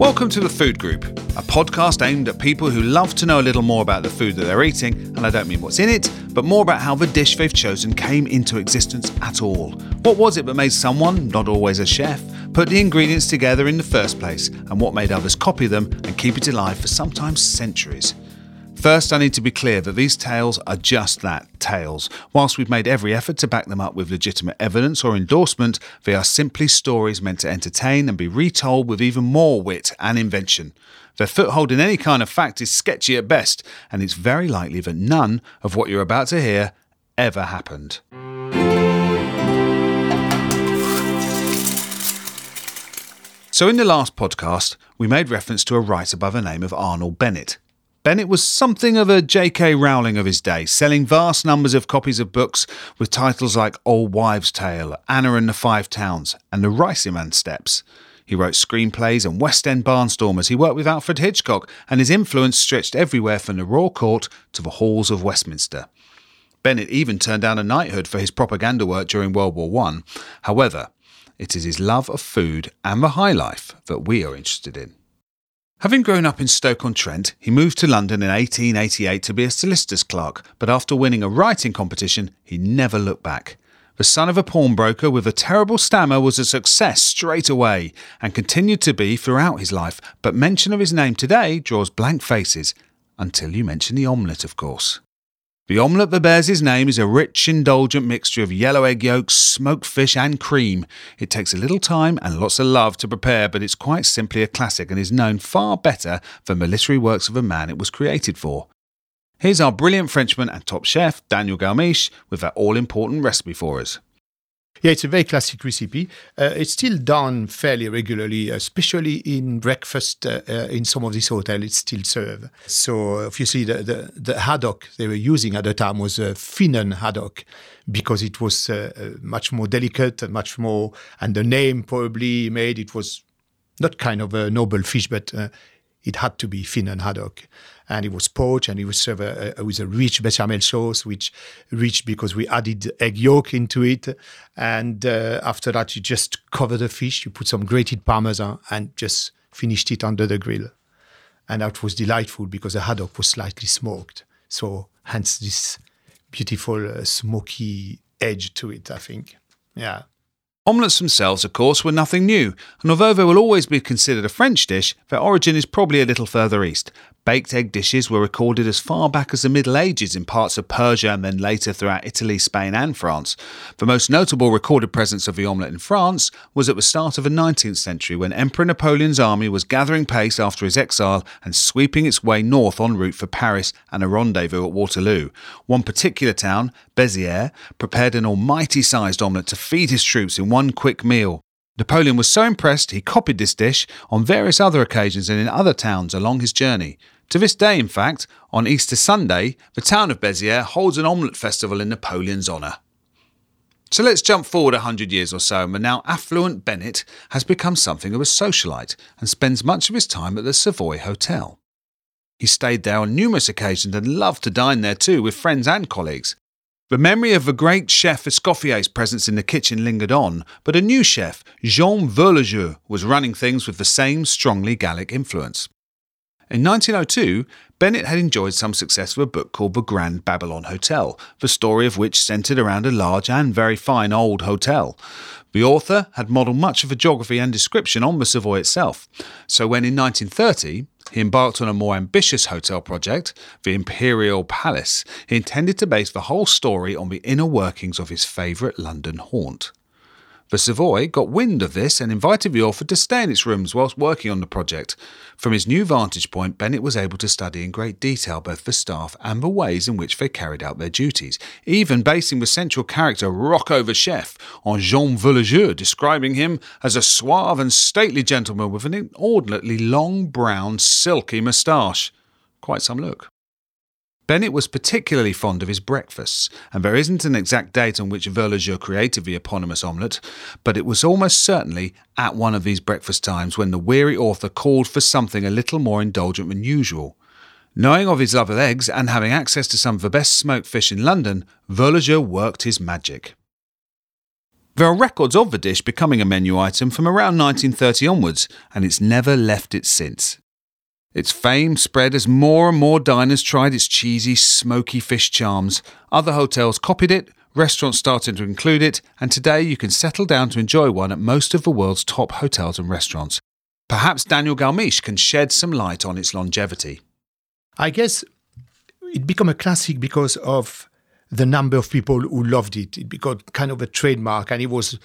Welcome to The Food Group, a podcast aimed at people who love to know a little more about the food that they're eating, and I don't mean what's in it, but more about how the dish they've chosen came into existence at all. What was it that made someone, not always a chef, put the ingredients together in the first place, and what made others copy them and keep it alive for sometimes centuries? First, I need to be clear that these tales are just that tales. Whilst we've made every effort to back them up with legitimate evidence or endorsement, they are simply stories meant to entertain and be retold with even more wit and invention. Their foothold in any kind of fact is sketchy at best, and it's very likely that none of what you're about to hear ever happened. So, in the last podcast, we made reference to a writer by the name of Arnold Bennett. Bennett was something of a J.K. Rowling of his day, selling vast numbers of copies of books with titles like Old Wives' Tale, Anna and the Five Towns, and The Riceyman Steps. He wrote screenplays and West End barnstormers. He worked with Alfred Hitchcock, and his influence stretched everywhere from the Royal Court to the halls of Westminster. Bennett even turned down a knighthood for his propaganda work during World War I. However, it is his love of food and the high life that we are interested in. Having grown up in Stoke-on-Trent, he moved to London in 1888 to be a solicitor's clerk, but after winning a writing competition, he never looked back. The son of a pawnbroker with a terrible stammer was a success straight away and continued to be throughout his life, but mention of his name today draws blank faces, until you mention the omelette, of course. The omelette that bears his name is a rich, indulgent mixture of yellow egg yolks, smoked fish, and cream. It takes a little time and lots of love to prepare, but it's quite simply a classic and is known far better than the literary works of a man it was created for. Here's our brilliant Frenchman and top chef, Daniel Galmiche, with that all important recipe for us. Yeah, it's a very classic recipe. Uh, it's still done fairly regularly, especially in breakfast uh, uh, in some of these hotels. It's still served. So obviously, the, the, the haddock they were using at the time was a Finnan haddock because it was uh, uh, much more delicate and much more, and the name probably made it was not kind of a noble fish, but uh, it had to be Finnan haddock and it was poached and it was served uh, uh, with a rich bechamel sauce, which rich because we added egg yolk into it. And uh, after that, you just cover the fish, you put some grated parmesan, and just finished it under the grill. And that was delightful because the haddock was slightly smoked. So, hence this beautiful uh, smoky edge to it, I think. Yeah. Omelettes themselves, of course, were nothing new, and although they will always be considered a French dish, their origin is probably a little further east. Baked egg dishes were recorded as far back as the Middle Ages in parts of Persia and then later throughout Italy, Spain, and France. The most notable recorded presence of the omelette in France was at the start of the 19th century when Emperor Napoleon's army was gathering pace after his exile and sweeping its way north en route for Paris and a rendezvous at Waterloo. One particular town, Béziers, prepared an almighty sized omelette to feed his troops in one quick meal. Napoleon was so impressed he copied this dish on various other occasions and in other towns along his journey. To this day, in fact, on Easter Sunday, the town of Béziers holds an omelette festival in Napoleon's honour. So let's jump forward a hundred years or so, and the now affluent Bennett has become something of a socialite and spends much of his time at the Savoy Hotel. He stayed there on numerous occasions and loved to dine there too with friends and colleagues. The memory of the great chef Escoffier's presence in the kitchen lingered on, but a new chef, Jean Virlogeux, was running things with the same strongly Gallic influence. In 1902, Bennett had enjoyed some success with a book called The Grand Babylon Hotel, the story of which centred around a large and very fine old hotel. The author had modelled much of the geography and description on the Savoy itself, so when in 1930 he embarked on a more ambitious hotel project, the Imperial Palace. He intended to base the whole story on the inner workings of his favourite London haunt. The Savoy got wind of this and invited the author to stay in its rooms whilst working on the project. From his new vantage point, Bennett was able to study in great detail both the staff and the ways in which they carried out their duties, even basing the central character Rocco the chef on Jean Virlogeux, describing him as a suave and stately gentleman with an inordinately long, brown, silky moustache. Quite some look. Bennett was particularly fond of his breakfasts, and there isn't an exact date on which Virlogeux created the eponymous omelette, but it was almost certainly at one of these breakfast times when the weary author called for something a little more indulgent than usual. Knowing of his love of eggs and having access to some of the best smoked fish in London, Virlogeux worked his magic. There are records of the dish becoming a menu item from around 1930 onwards, and it's never left it since. Its fame spread as more and more diners tried its cheesy, smoky fish charms. Other hotels copied it, restaurants started to include it, and today you can settle down to enjoy one at most of the world's top hotels and restaurants. Perhaps Daniel Galmiche can shed some light on its longevity. I guess it became a classic because of the number of people who loved it. It became kind of a trademark, and it was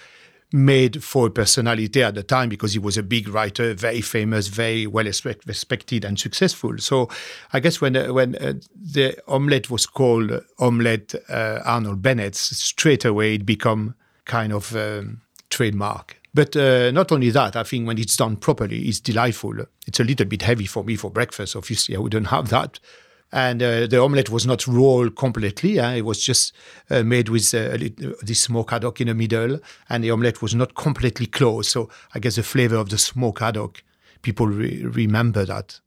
made for personality at the time because he was a big writer, very famous, very well respected and successful. So I guess when uh, when uh, the omelette was called omelette uh, Arnold Bennett, straight away it became kind of um, trademark. But uh, not only that, I think when it's done properly, it's delightful. It's a little bit heavy for me for breakfast. Obviously, I wouldn't have that and uh, the omelette was not rolled completely. Uh, it was just uh, made with uh, this smoke haddock in the middle, and the omelette was not completely closed. So I guess the flavor of the smoke haddock, people re- remember that.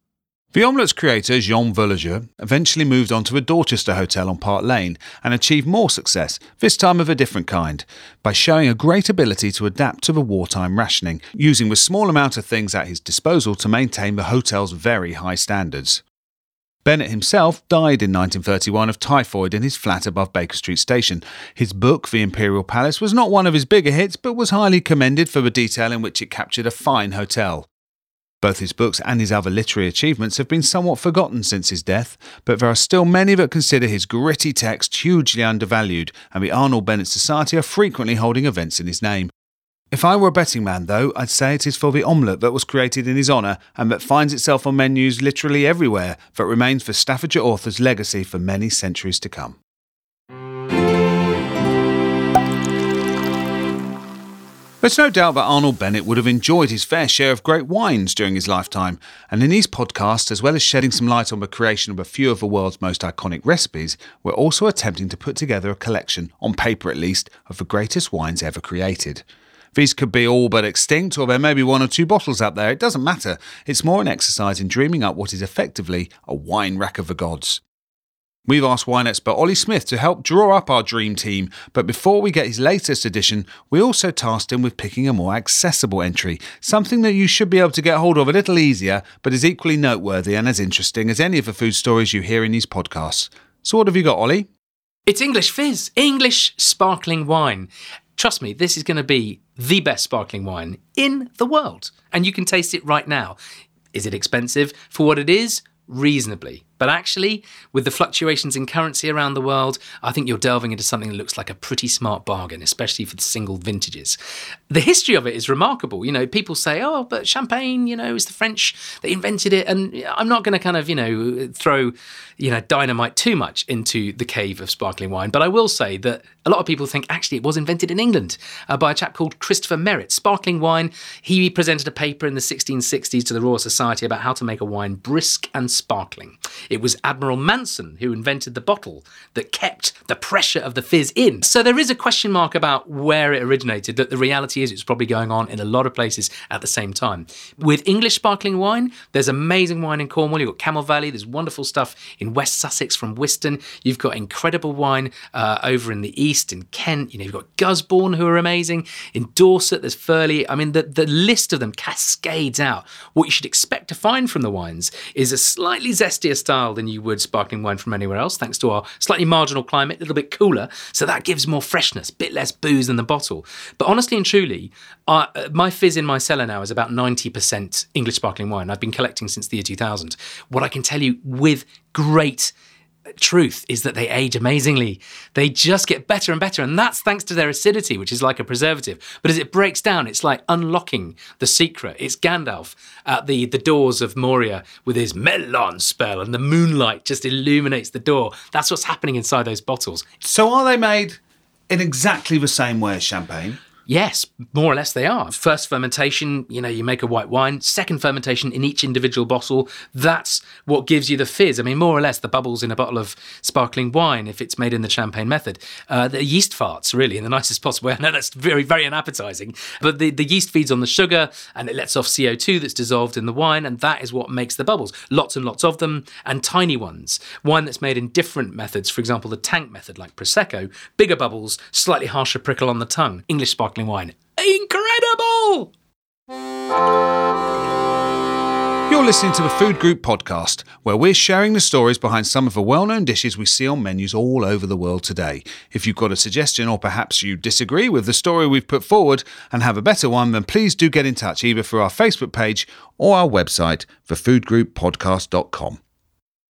The omelette's creator, Jean Virlogeux, eventually moved on to a Dorchester hotel on Park Lane and achieved more success, this time of a different kind, by showing a great ability to adapt to the wartime rationing, using the small amount of things at his disposal to maintain the hotel's very high standards. Bennett himself died in 1931 of typhoid in his flat above Baker Street Station. His book, The Imperial Palace, was not one of his bigger hits, but was highly commended for the detail in which it captured a fine hotel. Both his books and his other literary achievements have been somewhat forgotten since his death, but there are still many that consider his gritty text hugely undervalued, and the Arnold Bennett Society are frequently holding events in his name. If I were a betting man, though, I'd say it is for the omelette that was created in his honour and that finds itself on menus literally everywhere, that remains for Staffordshire author's legacy for many centuries to come. There's no doubt that Arnold Bennett would have enjoyed his fair share of great wines during his lifetime, and in these podcasts, as well as shedding some light on the creation of a few of the world's most iconic recipes, we're also attempting to put together a collection, on paper at least, of the greatest wines ever created. These could be all but extinct, or there may be one or two bottles out there. It doesn't matter. It's more an exercise in dreaming up what is effectively a wine rack of the gods. We've asked wine expert Olly Smith to help draw up our dream team, but before we get his latest edition, we also tasked him with picking a more accessible entry, something that you should be able to get hold of a little easier, but is equally noteworthy and as interesting as any of the food stories you hear in these podcasts. So, what have you got, Olly? It's English fizz, English sparkling wine. Trust me, this is going to be the best sparkling wine in the world. And you can taste it right now. Is it expensive? For what it is, reasonably. But actually, with the fluctuations in currency around the world, I think you're delving into something that looks like a pretty smart bargain, especially for the single vintages. The history of it is remarkable. You know, people say, oh, but champagne, you know, is the French, they invented it. And I'm not going to kind of, you know, throw, you know, dynamite too much into the cave of sparkling wine. But I will say that a lot of people think actually it was invented in England uh, by a chap called Christopher Merret. Sparkling wine, he presented a paper in the 1660s to the Royal Society about how to make a wine brisk and sparkling. It was Admiral Mansell who invented the bottle that kept the pressure of the fizz in. So there is a question mark about where it originated, that the reality is it's probably going on in a lot of places at the same time. With English sparkling wine, there's amazing wine in Cornwall. You've got Camel Valley, there's wonderful stuff in West Sussex from Wiston. You've got incredible wine uh, over in the east in Kent. You know, you've got Gusbourne who are amazing. In Dorset, there's Furleigh. I mean, the, the list of them cascades out. What you should expect to find from the wines is a slightly zestier style style than you would sparkling wine from anywhere else, thanks to our slightly marginal climate, a little bit cooler. So that gives more freshness, a bit less booze than the bottle. But honestly and truly, uh, my fizz in my cellar now is about 90% English sparkling wine. I've been collecting since the year 2000. What I can tell you with great truth is that they age amazingly. They just get better and better. And that's thanks to their acidity, which is like a preservative. But as it breaks down, it's like unlocking the secret. It's Gandalf at the, the doors of Moria with his melon spell, and the moonlight just illuminates the door. That's what's happening inside those bottles. So, are they made in exactly the same way as champagne? Yes, more or less they are. First fermentation, you know, you make a white wine. Second fermentation in each individual bottle. That's what gives you the fizz. I mean, more or less the bubbles in a bottle of sparkling wine, if it's made in the champagne method. Uh, the yeast farts, really, in the nicest possible way. I know that's very, very unappetizing, but the, the yeast feeds on the sugar and it lets off CO2 that's dissolved in the wine, and that is what makes the bubbles. Lots and lots of them, and tiny ones. Wine that's made in different methods, for example, the tank method, like Prosecco, bigger bubbles, slightly harsher prickle on the tongue. English sparkling wine. Incredible! You're listening to the Food Group podcast, where we're sharing the stories behind some of the well known dishes we see on menus all over the world today. If you've got a suggestion or perhaps you disagree with the story we've put forward and have a better one, then please do get in touch either through our Facebook page or our website, thefoodgrouppodcast.com.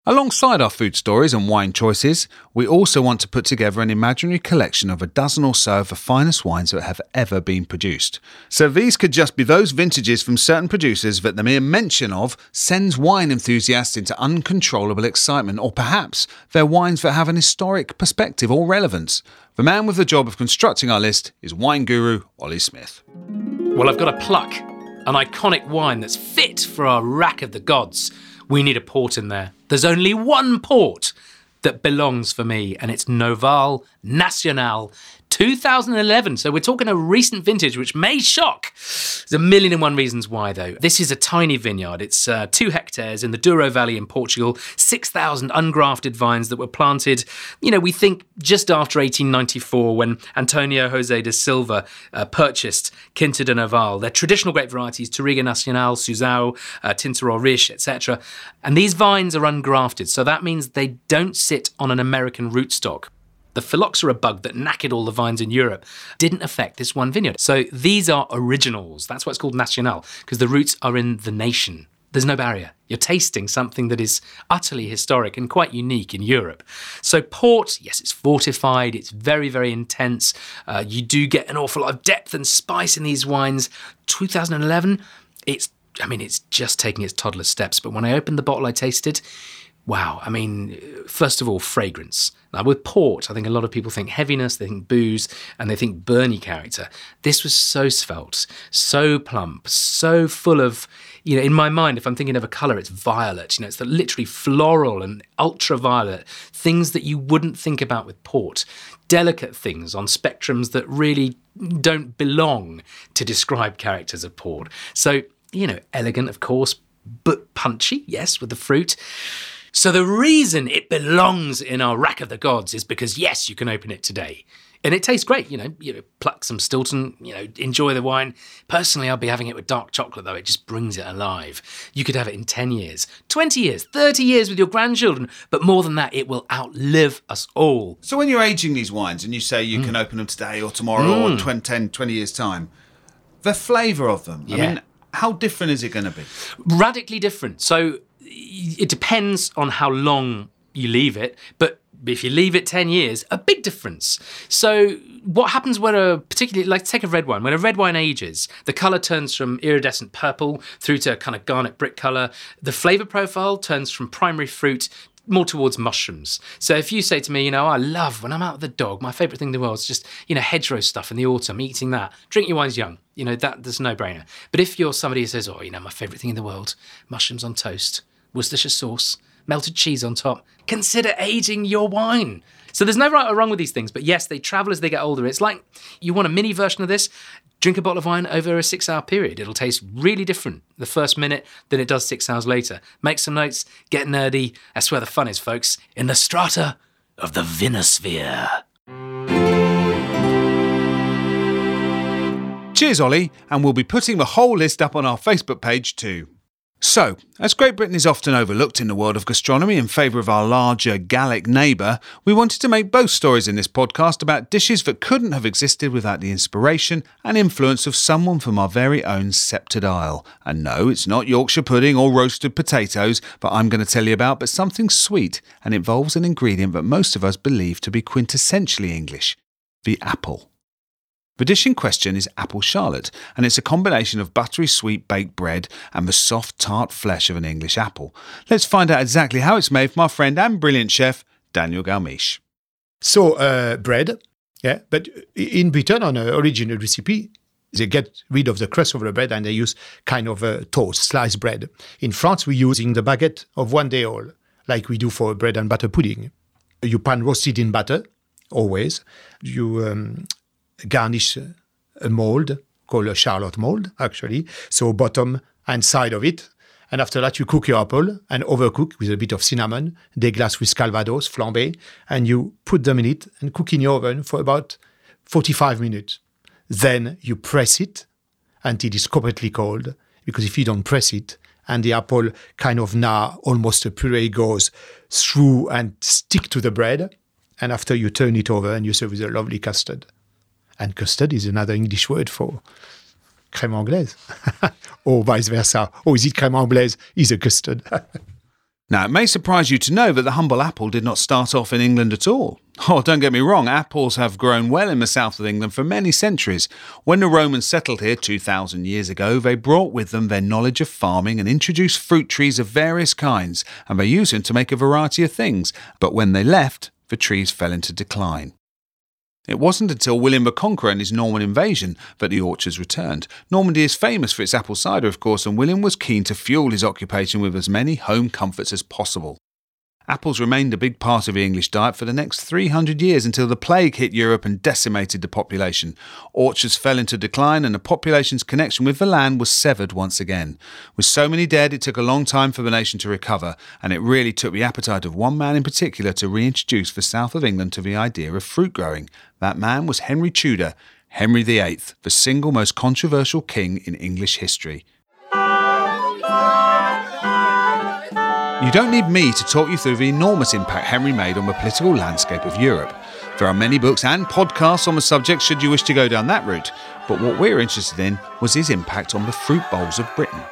Alongside our food stories and wine choices, we also want to put together an imaginary collection of a dozen or so of the finest wines that have ever been produced. So these could just be those vintages from certain producers that the mere mention of sends wine enthusiasts into uncontrollable excitement, or perhaps they're wines that have an historic perspective or relevance. The man with the job of constructing our list is wine guru Olly Smith. Well, I've got a pluck, an iconic wine that's fit for our rack of the gods. We need a port in there. There's only one port that belongs for me, and it's Noval Nacional 2011. So we're talking a recent vintage, which may shock. There's a million and one reasons why, though. This is a tiny vineyard. It's uh, two hectares in the Douro Valley in Portugal, 6,000 ungrafted vines that were planted, you know, we think just after 1894 when Antonio Jose de Silva uh, purchased Quinta do Noval. They're traditional grape varieties, Touriga Nacional, Sousão, uh, Tinta Riche, etc. And these vines are ungrafted, so that means they don't sit on an American rootstock. The phylloxera bug that knackered all the vines in Europe didn't affect this one vineyard. So these are originals. That's why it's called Nacional, because the roots are in the nation. There's no barrier. You're tasting something that is utterly historic and quite unique in Europe. So, port, yes, it's fortified, it's very, very intense. Uh, you do get an awful lot of depth and spice in these wines. 2011, it's, I mean, it's just taking its toddler steps. But when I opened the bottle, I tasted, wow, I mean, first of all, fragrance. Now, with port, I think a lot of people think heaviness, they think booze, and they think burny character. This was so svelte, so plump, so full of, you know, in my mind, if I'm thinking of a colour, it's violet. You know, it's the literally floral and ultraviolet, things that you wouldn't think about with port. Delicate things on spectrums that really don't belong to describe characters of port. So, you know, elegant, of course, but punchy, yes, with the fruit. So the reason it belongs in our rack of the gods is because yes, you can open it today. And it tastes great, you know, you know, pluck some Stilton, you know, enjoy the wine. Personally, I'll be having it with dark chocolate though. It just brings it alive. You could have it in 10 years, 20 years, 30 years with your grandchildren, but more than that, it will outlive us all. So when you're aging these wines and you say you mm. can open them today or tomorrow mm. or 20, 10, 20 years time, the flavour of them, yeah. I mean, how different is it going to be? Radically different. So it depends on how long you leave it, but if you leave it 10 years, a big difference. So, what happens when a particularly, like take a red wine, when a red wine ages, the colour turns from iridescent purple through to kind of garnet brick colour. The flavour profile turns from primary fruit more towards mushrooms. So if you say to me, you know, I love when I'm out with the dog, my favourite thing in the world is just, you know, hedgerow stuff in the autumn, eating that. Drink your wines young. You know, that that's no brainer. But if you're somebody who says, oh, you know, my favourite thing in the world, mushrooms on toast, Worcestershire sauce, melted cheese on top. Consider aging your wine. So there's no right or wrong with these things, but yes, they travel as they get older. It's like you want a mini version of this, drink a bottle of wine over a six hour period. It'll taste really different the first minute than it does six hours later. Make some notes, get nerdy. That's where the fun is, folks, in the strata of the vinosphere. Cheers, Olly, and we'll be putting the whole list up on our Facebook page too. So, as Great Britain is often overlooked in the world of gastronomy in favour of our larger Gallic neighbour, we wanted to make both stories in this podcast about dishes that couldn't have existed without the inspiration and influence of someone from our very own sceptred isle. And no, it's not Yorkshire pudding or roasted potatoes that I'm going to tell you about, but something sweet and involves an ingredient that most of us believe to be quintessentially English the apple. The dish in question is apple charlotte, and it's a combination of buttery sweet baked bread and the soft tart flesh of an English apple. Let's find out exactly how it's made from our friend and brilliant chef, Daniel Galmiche. So, uh, bread, Yeah, but in Britain, on an original recipe, they get rid of the crust of the bread and they use kind of a toast, sliced bread. In France, we're using the baguette of one day old, like we do for bread and butter pudding. You pan roast it in butter, always. You um, garnish a mold called a charlotte mold, actually. So bottom and side of it. And after that, you cook your apple and overcook with a bit of cinnamon, deglace with calvados, flambé, and you put them in it and cook in your oven for about 45 minutes. Then you press it until it's completely cold, because if you don't press it, and the apple kind of now almost a puree goes through and stick to the bread, and after you turn it over and you serve with a lovely custard. And custard is another English word for crème anglaise, or vice versa. Or is it crème anglaise? Is a custard. Now, it may surprise you to know that the humble apple did not start off in England at all. Oh, don't get me wrong, apples have grown well in the south of England for many centuries. When the Romans settled here 2,000 years ago, they brought with them their knowledge of farming and introduced fruit trees of various kinds, and they used them to make a variety of things. But when they left, the trees fell into decline. It wasn't until William the Conqueror and his Norman invasion that the orchards returned. Normandy is famous for its apple cider, of course, and William was keen to fuel his occupation with as many home comforts as possible. Apples remained a big part of the English diet for the next 300 years until the plague hit Europe and decimated the population. Orchards fell into decline and the population's connection with the land was severed once again. With so many dead, it took a long time for the nation to recover, and it really took the appetite of one man in particular to reintroduce the south of England to the idea of fruit growing. That man was Henry Tudor, Henry VIII, the single most controversial king in English history. You don't need me to talk you through the enormous impact Henry made on the political landscape of Europe. There are many books and podcasts on the subject should you wish to go down that route, but what we're interested in was his impact on the fruit bowls of Britain.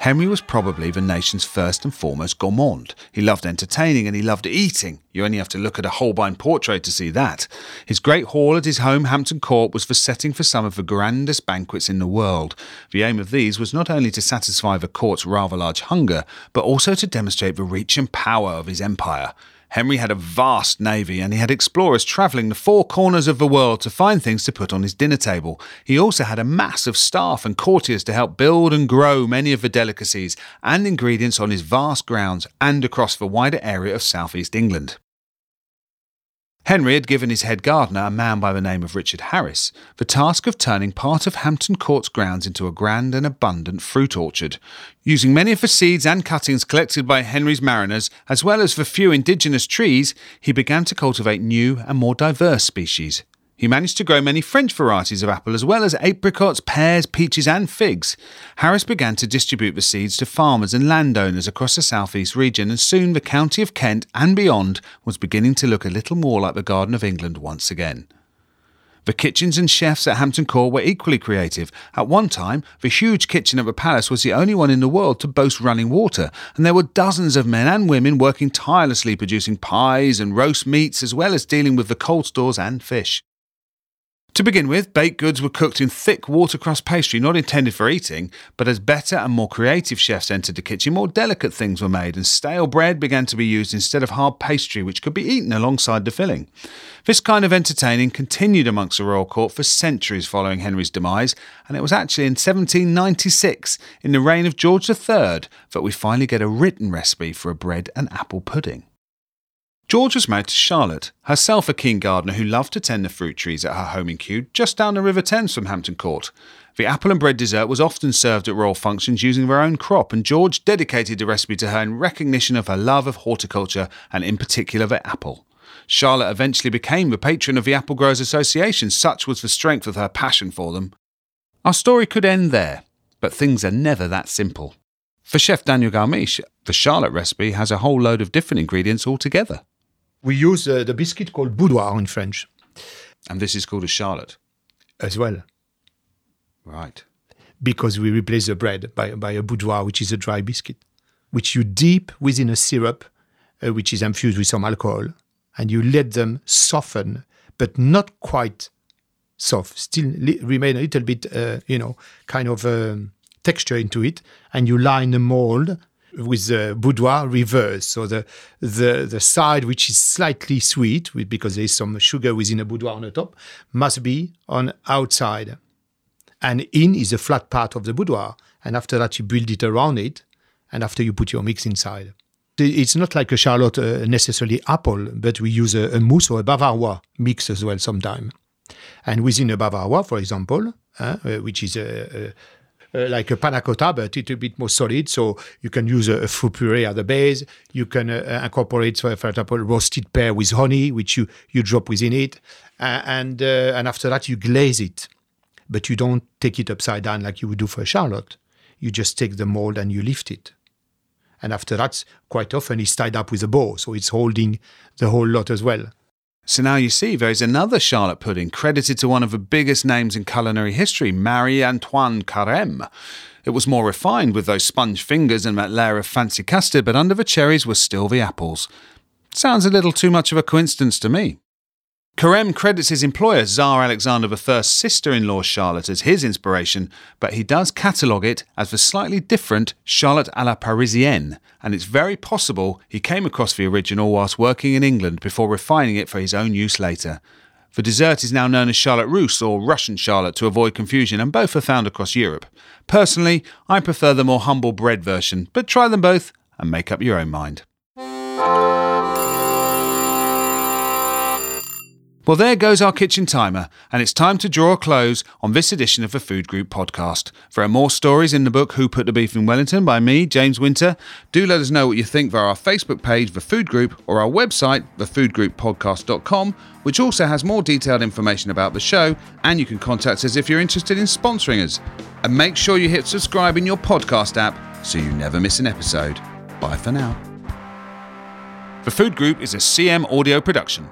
Henry was probably the nation's first and foremost gourmand. He loved entertaining and he loved eating. You only have to look at a Holbein portrait to see that. His great hall at his home, Hampton Court, was for setting for some of the grandest banquets in the world. The aim of these was not only to satisfy the court's rather large hunger, but also to demonstrate the reach and power of his empire. Henry had a vast navy and he had explorers travelling the four corners of the world to find things to put on his dinner table. He also had a mass of staff and courtiers to help build and grow many of the delicacies and ingredients on his vast grounds and across the wider area of southeast England. Henry had given his head gardener, a man by the name of Richard Harris, the task of turning part of Hampton Court's grounds into a grand and abundant fruit orchard. Using many of the seeds and cuttings collected by Henry's mariners, as well as the few indigenous trees, he began to cultivate new and more diverse species. He managed to grow many French varieties of apple as well as apricots, pears, peaches, and figs. Harris began to distribute the seeds to farmers and landowners across the southeast region, and soon the county of Kent and beyond was beginning to look a little more like the Garden of England once again. The kitchens and chefs at Hampton Court were equally creative. At one time, the huge kitchen at the palace was the only one in the world to boast running water, and there were dozens of men and women working tirelessly producing pies and roast meats as well as dealing with the cold stores and fish. To begin with, baked goods were cooked in thick watercress pastry not intended for eating, but as better and more creative chefs entered the kitchen, more delicate things were made, and stale bread began to be used instead of hard pastry, which could be eaten alongside the filling. This kind of entertaining continued amongst the royal court for centuries following Henry's demise, and it was actually in 1796, in the reign of George III, that we finally get a written recipe for a bread and apple pudding. George was married to Charlotte, herself a keen gardener who loved to tend the fruit trees at her home in Kew, just down the River Thames from Hampton Court. The apple and bread dessert was often served at royal functions using their own crop, and George dedicated the recipe to her in recognition of her love of horticulture and, in particular, the apple. Charlotte eventually became the patron of the Apple Growers Association, such was the strength of her passion for them. Our story could end there, but things are never that simple. For Chef Daniel Galmiche, the Charlotte recipe has a whole load of different ingredients altogether we use uh, the biscuit called boudoir in French. And this is called a charlotte? As well. Right. Because we replace the bread by, by a boudoir, which is a dry biscuit, which you dip within a syrup, uh, which is infused with some alcohol, and you let them soften, but not quite soft, still li- remain a little bit, uh, you know, kind of um, texture into it, and you line a mold with the boudoir reverse. So the the the side which is slightly sweet, because there is some sugar within a boudoir on the top, must be on outside, and in is the flat part of the boudoir. And after that, you build it around it, and after you put your mix inside. It's not like a Charlotte uh, necessarily apple, but we use a, a mousse or a Bavarois mix as well sometimes. And within a Bavarois, for example, uh, which is a, a uh, like a panna cotta, but it's a bit more solid. So you can use a, a fruit puree at the base. You can uh, incorporate, for, for example, roasted pear with honey, which you, you drop within it. Uh, and, and after that, you glaze it. But you don't take it upside down like you would do for a charlotte. You just take the mold and you lift it. And after that, quite often it's tied up with a bow, so it's holding the whole lot as well. So now you see there is another Charlotte pudding credited to one of the biggest names in culinary history, Marie Antoine Carême. It was more refined with those sponge fingers and that layer of fancy custard, but under the cherries were still the apples. Sounds a little too much of a coincidence to me. Carême credits his employer, Tsar Alexander I's sister in law Charlotte, as his inspiration, but he does catalogue it as the slightly different Charlotte à la Parisienne, and it's very possible he came across the original whilst working in England before refining it for his own use later. The dessert is now known as Charlotte Russe or Russian Charlotte to avoid confusion, and both are found across Europe. Personally, I prefer the more humble bread version, but try them both and make up your own mind. Well, there goes our kitchen timer, and it's time to draw a close on this edition of the Food Group podcast. There are more stories in the book Who Put the Beef in Wellington by me, James Winter. Do let us know what you think via our Facebook page, The Food Group, or our website, thefoodgrouppodcast.com, which also has more detailed information about the show, and you can contact us if you're interested in sponsoring us. And make sure you hit subscribe in your podcast app so you never miss an episode. Bye for now. The Food Group is a CM audio production.